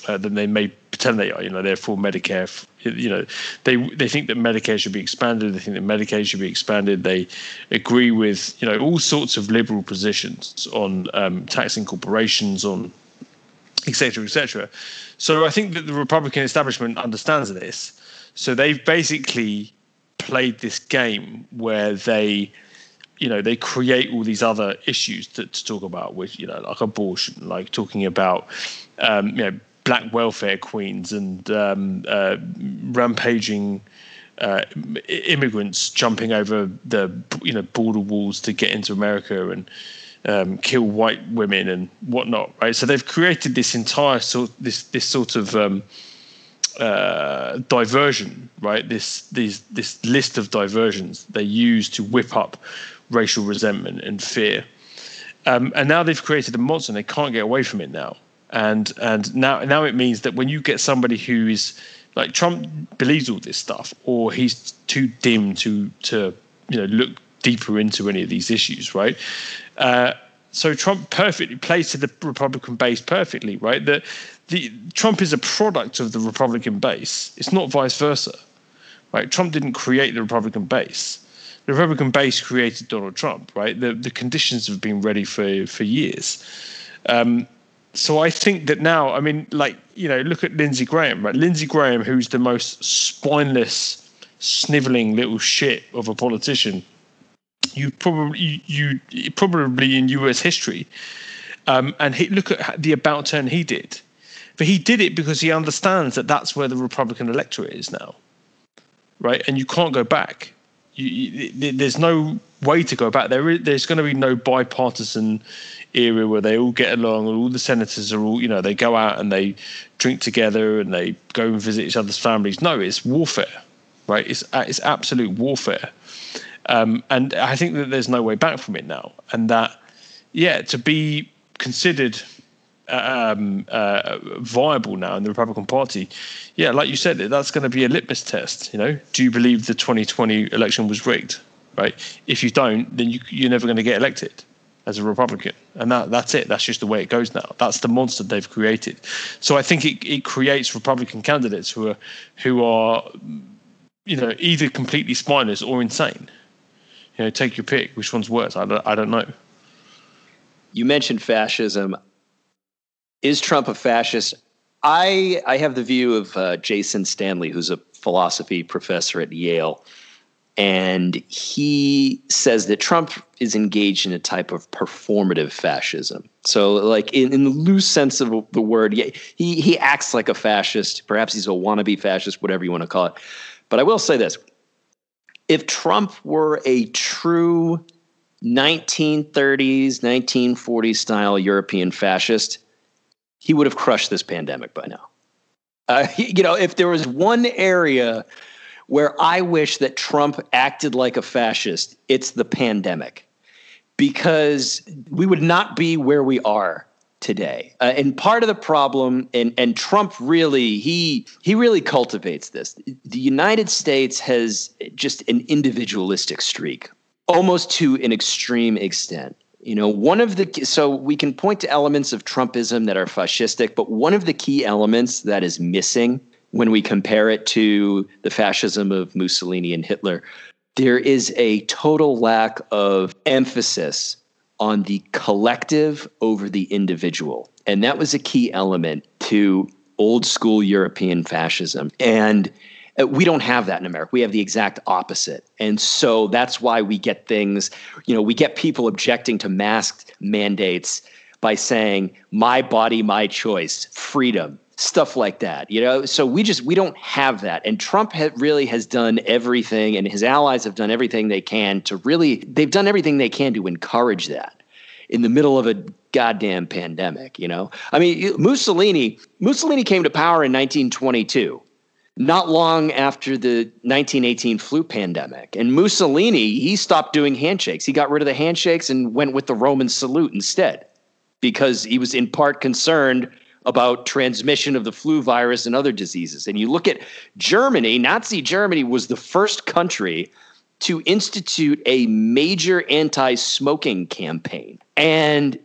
uh, than they may pretend they are. You know, they're for Medicare. You know, they they think that Medicare should be expanded. They think that Medicaid should be expanded. They agree with you know all sorts of liberal positions on um, taxing corporations, on etc., etc. So I think that the Republican establishment understands this. So they've basically played this game where they, you know, they create all these other issues to, to talk about, which you know, like abortion, like talking about, um, you know, black welfare queens and um, uh, rampaging. Uh, immigrants jumping over the you know border walls to get into America and um, kill white women and whatnot, right? So they've created this entire sort this this sort of um, uh, diversion, right? This these this list of diversions they use to whip up racial resentment and fear, um, and now they've created a monster. and They can't get away from it now, and and now now it means that when you get somebody who is like Trump believes all this stuff, or he's too dim to to you know look deeper into any of these issues, right? Uh, so Trump perfectly plays to the Republican base perfectly, right? That the Trump is a product of the Republican base. It's not vice versa, right? Trump didn't create the Republican base. The Republican base created Donald Trump, right? The the conditions have been ready for for years. Um, so I think that now, I mean, like you know, look at Lindsey Graham, right? Lindsey Graham, who's the most spineless, sniveling little shit of a politician you probably you, you probably in U.S. history. Um, and he, look at the about turn he did, but he did it because he understands that that's where the Republican electorate is now, right? And you can't go back. You, you, there's no way to go back. There is, there's going to be no bipartisan era where they all get along and all the senators are all you know they go out and they drink together and they go and visit each other's families. No, it's warfare, right? It's it's absolute warfare. Um, and I think that there's no way back from it now. And that, yeah, to be considered um, uh, viable now in the Republican Party, yeah, like you said, that's going to be a litmus test. You know, do you believe the 2020 election was rigged? Right. If you don't, then you, you're never going to get elected as a Republican, and that that's it. That's just the way it goes now. That's the monster they've created. So I think it, it creates Republican candidates who are who are you know either completely spineless or insane you know, take your pick. Which one's worse? I don't, I don't know. You mentioned fascism. Is Trump a fascist? I I have the view of uh, Jason Stanley, who's a philosophy professor at Yale, and he says that Trump is engaged in a type of performative fascism. So, like in, in the loose sense of the word, he he acts like a fascist. Perhaps he's a wannabe fascist, whatever you want to call it. But I will say this: if Trump were a true 1930s, 1940s style European fascist, he would have crushed this pandemic by now. Uh, you know, if there was one area where I wish that Trump acted like a fascist, it's the pandemic because we would not be where we are today. Uh, and part of the problem, and, and Trump really, he, he really cultivates this. The United States has just an individualistic streak, almost to an extreme extent. You know, one of the, so we can point to elements of Trumpism that are fascistic, but one of the key elements that is missing when we compare it to the fascism of Mussolini and Hitler, there is a total lack of emphasis on the collective over the individual. And that was a key element to old school European fascism. And Uh, we don't have that in America. We have the exact opposite. And so that's why we get things, you know, we get people objecting to masked mandates by saying, my body, my choice, freedom, stuff like that you know so we just we don't have that and trump ha- really has done everything and his allies have done everything they can to really they've done everything they can to encourage that in the middle of a goddamn pandemic you know i mean mussolini mussolini came to power in 1922 not long after the 1918 flu pandemic and mussolini he stopped doing handshakes he got rid of the handshakes and went with the roman salute instead because he was in part concerned about transmission of the flu virus and other diseases. And you look at Germany, Nazi Germany was the first country to institute a major anti smoking campaign. And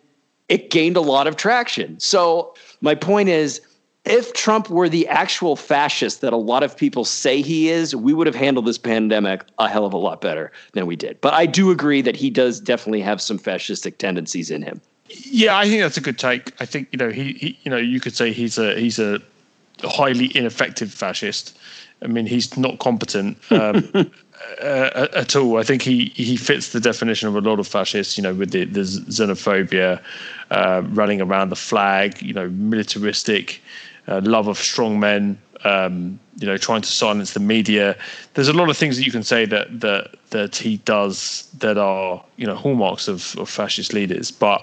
it gained a lot of traction. So, my point is, if Trump were the actual fascist that a lot of people say he is, we would have handled this pandemic a hell of a lot better than we did. But I do agree that he does definitely have some fascistic tendencies in him. Yeah, I think that's a good take. I think you know he, he you know you could say he's a he's a highly ineffective fascist. I mean, he's not competent um, uh, at all. I think he he fits the definition of a lot of fascists. You know, with the, the xenophobia, uh, running around the flag. You know, militaristic, uh, love of strong men. Um, you know, trying to silence the media. There's a lot of things that you can say that that that he does that are you know hallmarks of, of fascist leaders. But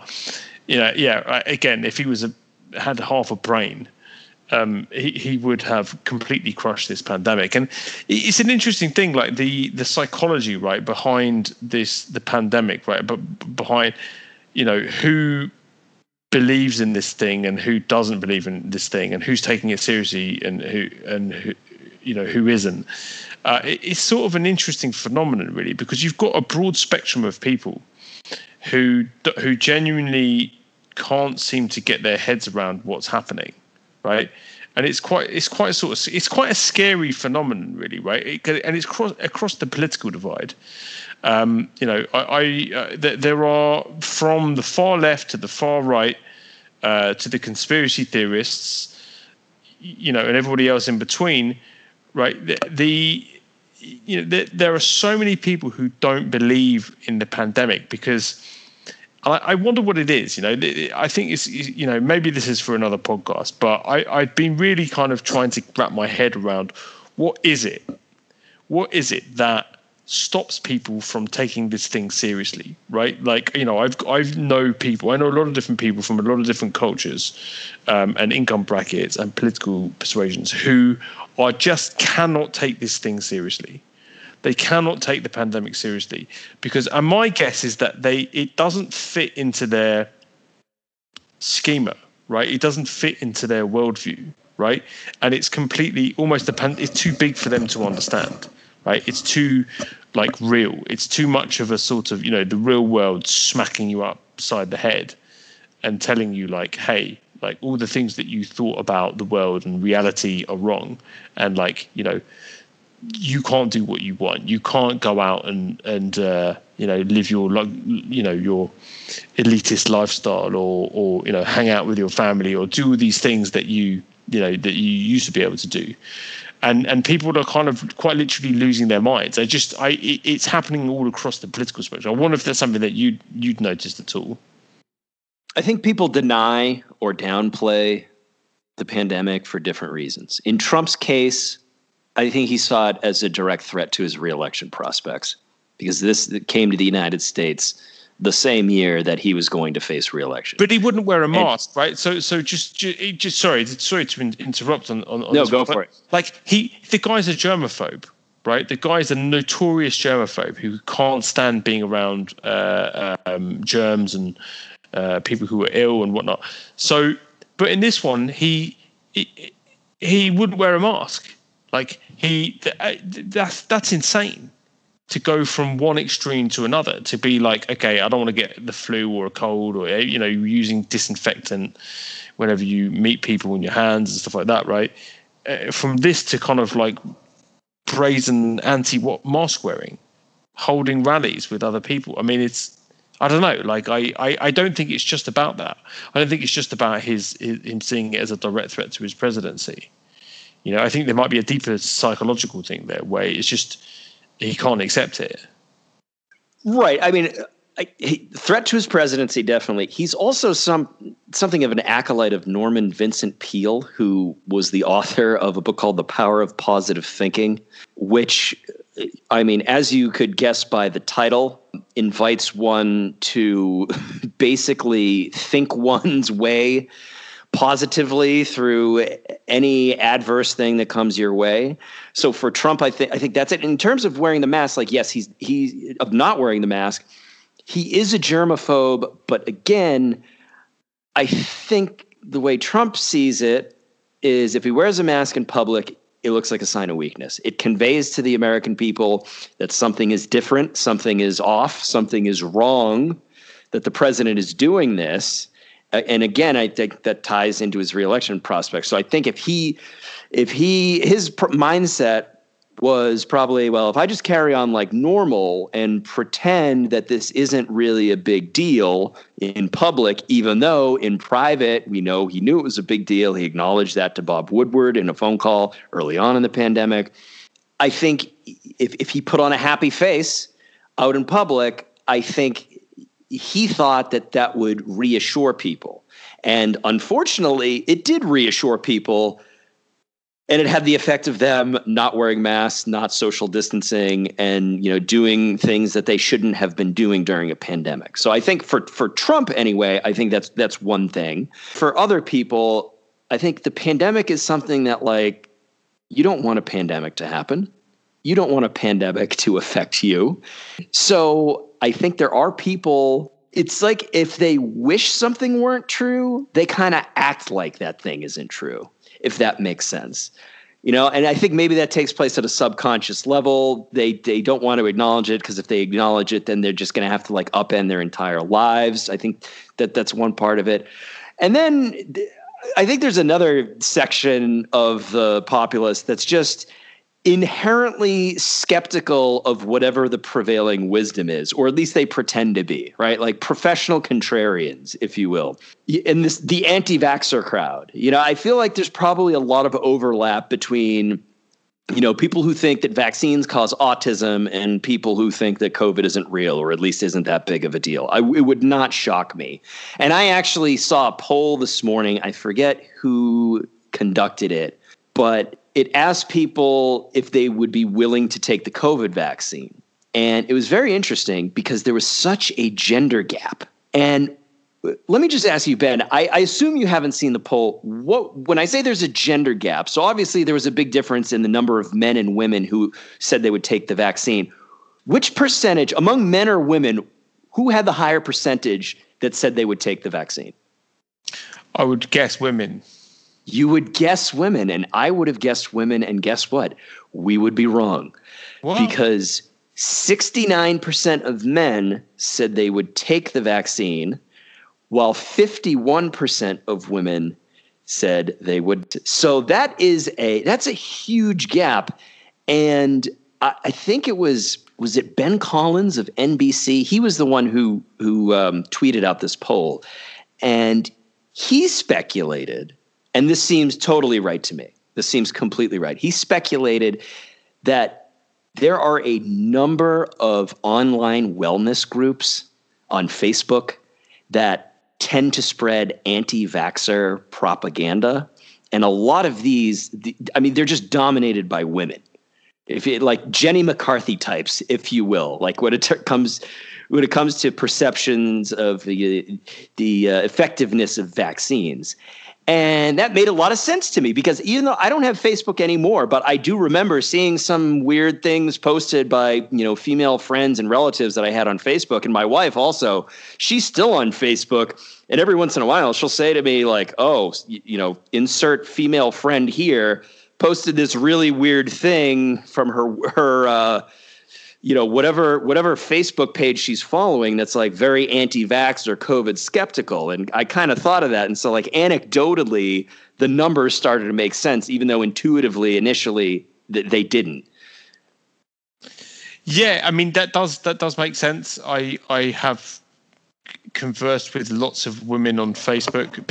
you know, yeah, again, if he was a had half a brain, um, he, he would have completely crushed this pandemic. And it's an interesting thing, like the the psychology, right, behind this the pandemic, right, but behind you know who believes in this thing and who doesn't believe in this thing and who's taking it seriously and who and who you know who isn't. Uh, it, it's sort of an interesting phenomenon, really, because you've got a broad spectrum of people who who genuinely can't seem to get their heads around what's happening right? And it's quite it's quite sort of it's quite a scary phenomenon, really, right? It, and it's cross, across the political divide. Um, you know, I, I uh, th- there are from the far left to the far right uh, to the conspiracy theorists, you know, and everybody else in between, right? The, the you know, there, there are so many people who don't believe in the pandemic because I, wonder what it is. You know, I think it's you know maybe this is for another podcast, but I, I've been really kind of trying to wrap my head around what is it, what is it that stops people from taking this thing seriously, right? Like you know, I've I've know people, I know a lot of different people from a lot of different cultures, um, and income brackets and political persuasions who are just cannot take this thing seriously they cannot take the pandemic seriously because, and my guess is that they it doesn't fit into their schema, right? It doesn't fit into their worldview, right? And it's completely almost depend. It's too big for them to understand, right? It's too like real. It's too much of a sort of you know the real world smacking you upside the head and telling you like, hey, like all the things that you thought about the world and reality are wrong, and like you know you can't do what you want. You can't go out and and uh, you know live your you know your elitist lifestyle or or you know hang out with your family or do these things that you you know that you used to be able to do. And and people are kind of quite literally losing their minds. I just I it, it's happening all across the political spectrum. I wonder if that's something that you you'd noticed at all. I think people deny or downplay the pandemic for different reasons. In Trump's case, I think he saw it as a direct threat to his reelection prospects because this came to the United States the same year that he was going to face reelection. But he wouldn't wear a mask, and, right? So, so just, just, just sorry, sorry to interrupt on. on, on no, go for it. Like he, the guy's a germaphobe, right? The guy's a notorious germaphobe who can't stand being around uh, um, germs and uh, people who are ill and whatnot. So, but in this one, he, he he wouldn't wear a mask. Like he, uh, that's that's insane to go from one extreme to another. To be like, okay, I don't want to get the flu or a cold, or you know, using disinfectant whenever you meet people in your hands and stuff like that, right? Uh, from this to kind of like brazen anti what mask wearing, holding rallies with other people. I mean, it's I don't know. Like I, I, I don't think it's just about that. I don't think it's just about his, his him seeing it as a direct threat to his presidency. You know, I think there might be a deeper psychological thing there where it's just he can't accept it. Right. I mean, I, he, threat to his presidency, definitely. He's also some something of an acolyte of Norman Vincent Peale, who was the author of a book called The Power of Positive Thinking, which, I mean, as you could guess by the title, invites one to basically think one's way positively through any adverse thing that comes your way. So for Trump, I think I think that's it. In terms of wearing the mask, like yes, he's he of not wearing the mask, he is a germaphobe. But again, I think the way Trump sees it is if he wears a mask in public, it looks like a sign of weakness. It conveys to the American people that something is different, something is off, something is wrong, that the president is doing this and again, I think that ties into his reelection prospects. So I think if he, if he, his pr- mindset was probably, well, if I just carry on like normal and pretend that this isn't really a big deal in public, even though in private, we know he knew it was a big deal. He acknowledged that to Bob Woodward in a phone call early on in the pandemic. I think if, if he put on a happy face out in public, I think he thought that that would reassure people. And unfortunately, it did reassure people and it had the effect of them not wearing masks, not social distancing, and you know doing things that they shouldn't have been doing during a pandemic. So I think for for Trump anyway, I think that's that's one thing. For other people, I think the pandemic is something that like you don't want a pandemic to happen. You don't want a pandemic to affect you. So I think there are people it's like if they wish something weren't true, they kind of act like that thing isn't true if that makes sense. You know, and I think maybe that takes place at a subconscious level. They they don't want to acknowledge it because if they acknowledge it, then they're just going to have to like upend their entire lives. I think that that's one part of it. And then I think there's another section of the populace that's just inherently skeptical of whatever the prevailing wisdom is, or at least they pretend to be, right? Like professional contrarians, if you will. In this, the anti vaxxer crowd, you know, I feel like there's probably a lot of overlap between you know, people who think that vaccines cause autism and people who think that COVID isn't real or at least isn't that big of a deal. I, it would not shock me. And I actually saw a poll this morning. I forget who conducted it, but it asked people if they would be willing to take the COVID vaccine. And it was very interesting because there was such a gender gap. And let me just ask you, Ben. I, I, assume you haven't seen the poll. What when I say there's a gender gap, so obviously there was a big difference in the number of men and women who said they would take the vaccine. Which percentage among men or women who had the higher percentage that said they would take the vaccine? I would guess women you would guess women, and I would have guessed women, and guess what? We would be wrong. Because 69% of men said they would take the vaccine, while 51% of women said they would. So that is a that's a huge gap. And I, I think it was was it Ben Collins of NBC? He was the one who who um, tweeted out this poll, and he speculated and this seems totally right to me. This seems completely right. He speculated that there are a number of online wellness groups on Facebook that tend to spread anti vaxxer propaganda. And a lot of these, I mean, they're just dominated by women. If it, like Jenny McCarthy types, if you will, like when it comes when it comes to perceptions of the the uh, effectiveness of vaccines. And that made a lot of sense to me because even though I don't have Facebook anymore, but I do remember seeing some weird things posted by, you know, female friends and relatives that I had on Facebook. And my wife also, she's still on Facebook. And every once in a while, she'll say to me, like, oh, you know, insert female friend here, posted this really weird thing from her, her, uh, you know whatever whatever Facebook page she's following that's like very anti-vax or COVID skeptical, and I kind of thought of that, and so like anecdotally, the numbers started to make sense, even though intuitively initially th- they didn't. Yeah, I mean that does that does make sense. I I have conversed with lots of women on Facebook,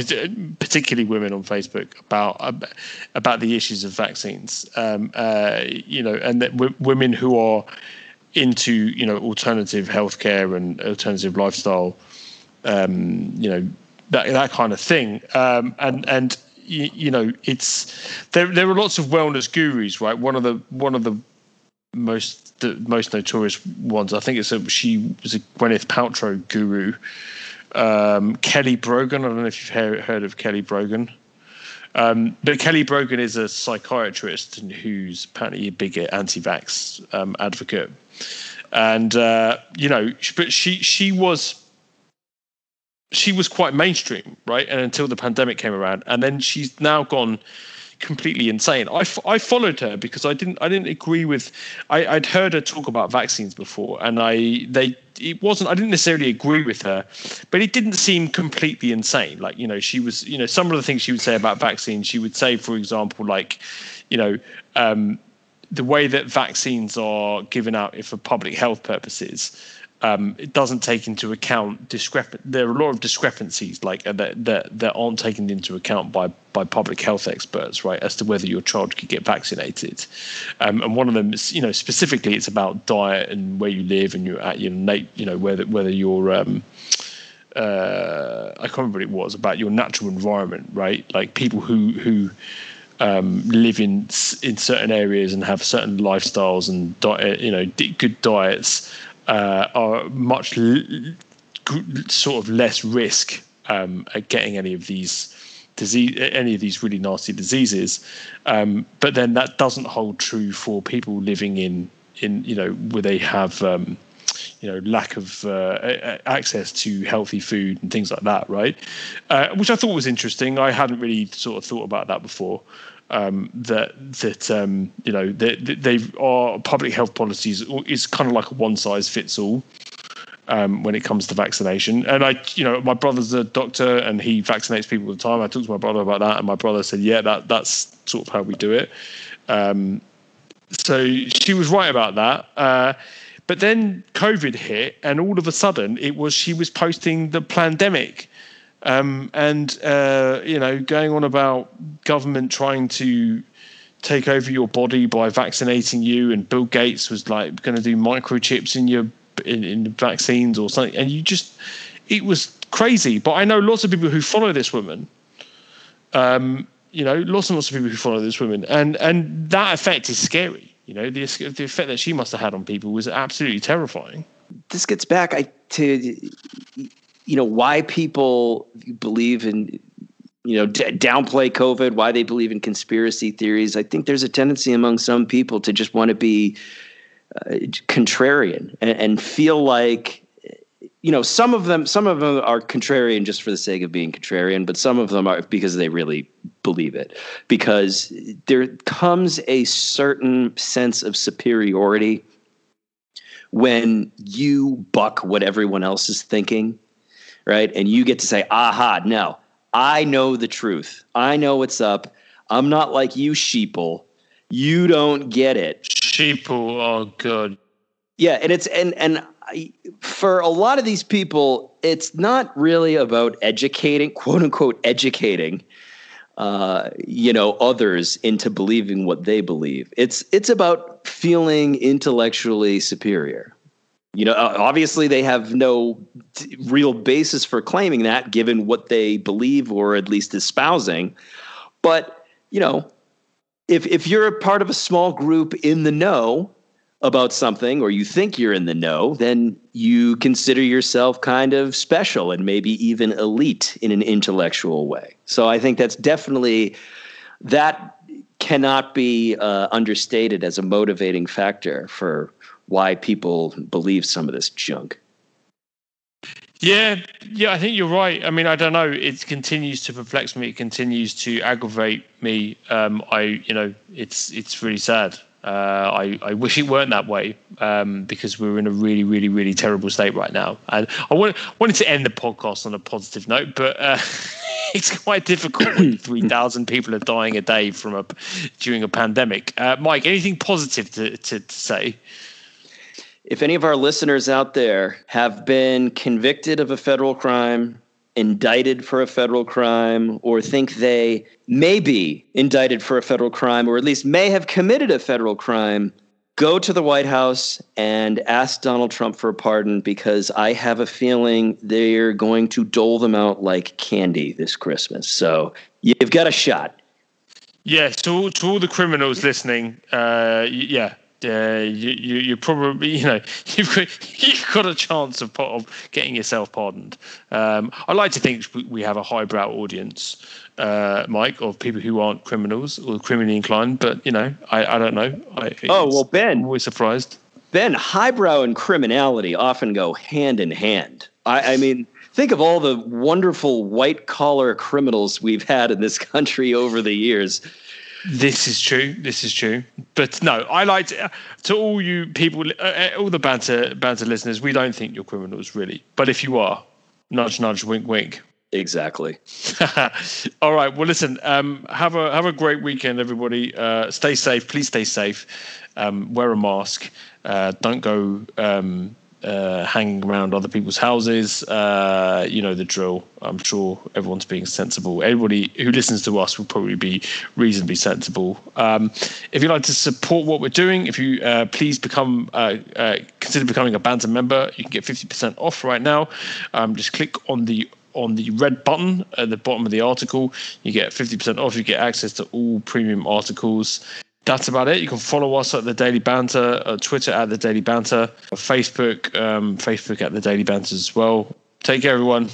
particularly women on Facebook, about about the issues of vaccines. Um, uh, you know, and that w- women who are into you know alternative healthcare and alternative lifestyle, um, you know that that kind of thing. Um, and and you, you, know it's there. There are lots of wellness gurus, right? One of the one of the most the most notorious ones. I think it's a she was a Gwyneth Paltrow guru. Um, Kelly Brogan. I don't know if you've heard, heard of Kelly Brogan. Um, but Kelly Brogan is a psychiatrist who's apparently a big anti-vax um, advocate, and uh, you know, but she she was she was quite mainstream, right? And until the pandemic came around, and then she's now gone completely insane. I, f- I followed her because I didn't I didn't agree with I, I'd heard her talk about vaccines before, and I they it wasn't I didn't necessarily agree with her, but it didn't seem completely insane. Like you know she was you know some of the things she would say about vaccines. She would say, for example, like you know. Um, the way that vaccines are given out for public health purposes, um, it doesn't take into account discrepant. There are a lot of discrepancies like uh, that, that that aren't taken into account by by public health experts, right, as to whether your child could get vaccinated. Um, and one of them is, you know, specifically, it's about diet and where you live and you're at, you know, you know whether whether you're um, uh, I can't remember what it was about your natural environment, right? Like people who who um, live in in certain areas and have certain lifestyles and diet, you know, good diets uh, are much l- sort of less risk um, at getting any of these disease, any of these really nasty diseases. Um, but then that doesn't hold true for people living in in you know where they have um, you know lack of uh, access to healthy food and things like that, right? Uh, which I thought was interesting. I hadn't really sort of thought about that before. Um, that that um, you know they, they are public health policies is kind of like a one size fits all. Um, when it comes to vaccination. And I, you know, my brother's a doctor and he vaccinates people all the time. I talked to my brother about that, and my brother said, "Yeah, that that's sort of how we do it." Um, so she was right about that. Uh, but then COVID hit, and all of a sudden, it was she was posting the pandemic, um, and uh, you know, going on about government trying to take over your body by vaccinating you, and Bill Gates was like going to do microchips in your in, in the vaccines or something, and you just it was crazy. But I know lots of people who follow this woman. Um, you know, lots and lots of people who follow this woman, and and that effect is scary. You know, the the effect that she must have had on people was absolutely terrifying. This gets back I, to you know why people believe in you know d- downplay COVID, why they believe in conspiracy theories. I think there's a tendency among some people to just want to be uh, contrarian and, and feel like you know some of them some of them are contrarian just for the sake of being contrarian but some of them are because they really believe it because there comes a certain sense of superiority when you buck what everyone else is thinking right? And you get to say aha no i know the truth. I know what's up. I'm not like you sheeple. You don't get it. Sheeple oh good. Yeah and it's and and for a lot of these people, it's not really about educating, quote unquote, educating, uh, you know, others into believing what they believe. It's it's about feeling intellectually superior. You know, obviously they have no t- real basis for claiming that, given what they believe or at least espousing. But you know, if if you're a part of a small group in the know, about something or you think you're in the know, then you consider yourself kind of special and maybe even elite in an intellectual way. So I think that's definitely that cannot be uh, understated as a motivating factor for why people believe some of this junk. Yeah, yeah, I think you're right. I mean, I don't know. It continues to perplex me. It continues to aggravate me. Um, I, you know, it's it's really sad. Uh, I, I wish it weren't that way um, because we're in a really, really, really terrible state right now. And I want, wanted to end the podcast on a positive note, but uh, it's quite difficult when 3,000 people are dying a day from a during a pandemic. Uh, Mike, anything positive to, to, to say? If any of our listeners out there have been convicted of a federal crime, indicted for a federal crime or think they may be indicted for a federal crime or at least may have committed a federal crime, go to the White House and ask Donald Trump for a pardon because I have a feeling they're going to dole them out like candy this Christmas. So you've got a shot. Yeah, to, to all the criminals listening, uh, yeah, uh, you, you you probably you know you've got you've got a chance of, of getting yourself pardoned. Um, I like to think we have a highbrow audience, uh, Mike, of people who aren't criminals or criminally inclined. But you know, I, I don't know. I, oh well, Ben, I'm always surprised. Ben, highbrow and criminality often go hand in hand. I, I mean, think of all the wonderful white collar criminals we've had in this country over the years. This is true. This is true. But no, I like to, to all you people, uh, uh, all the banter banter listeners. We don't think you're criminals, really. But if you are, nudge, nudge, wink, wink. Exactly. All right. Well, listen. Um, have a have a great weekend, everybody. Uh, stay safe. Please stay safe. Um, wear a mask. Uh, don't go um, uh, hanging around other people's houses. Uh, you know the drill. I'm sure everyone's being sensible. Everybody who listens to us will probably be reasonably sensible. Um, if you'd like to support what we're doing, if you uh, please become uh, uh, consider becoming a Banter member, you can get 50% off right now. Um, just click on the on the red button at the bottom of the article. You get 50% off. You get access to all premium articles that's about it. You can follow us at the Daily Banter, uh, Twitter at the Daily Banter, Facebook, um, Facebook at the Daily Banter as well. Take care, everyone.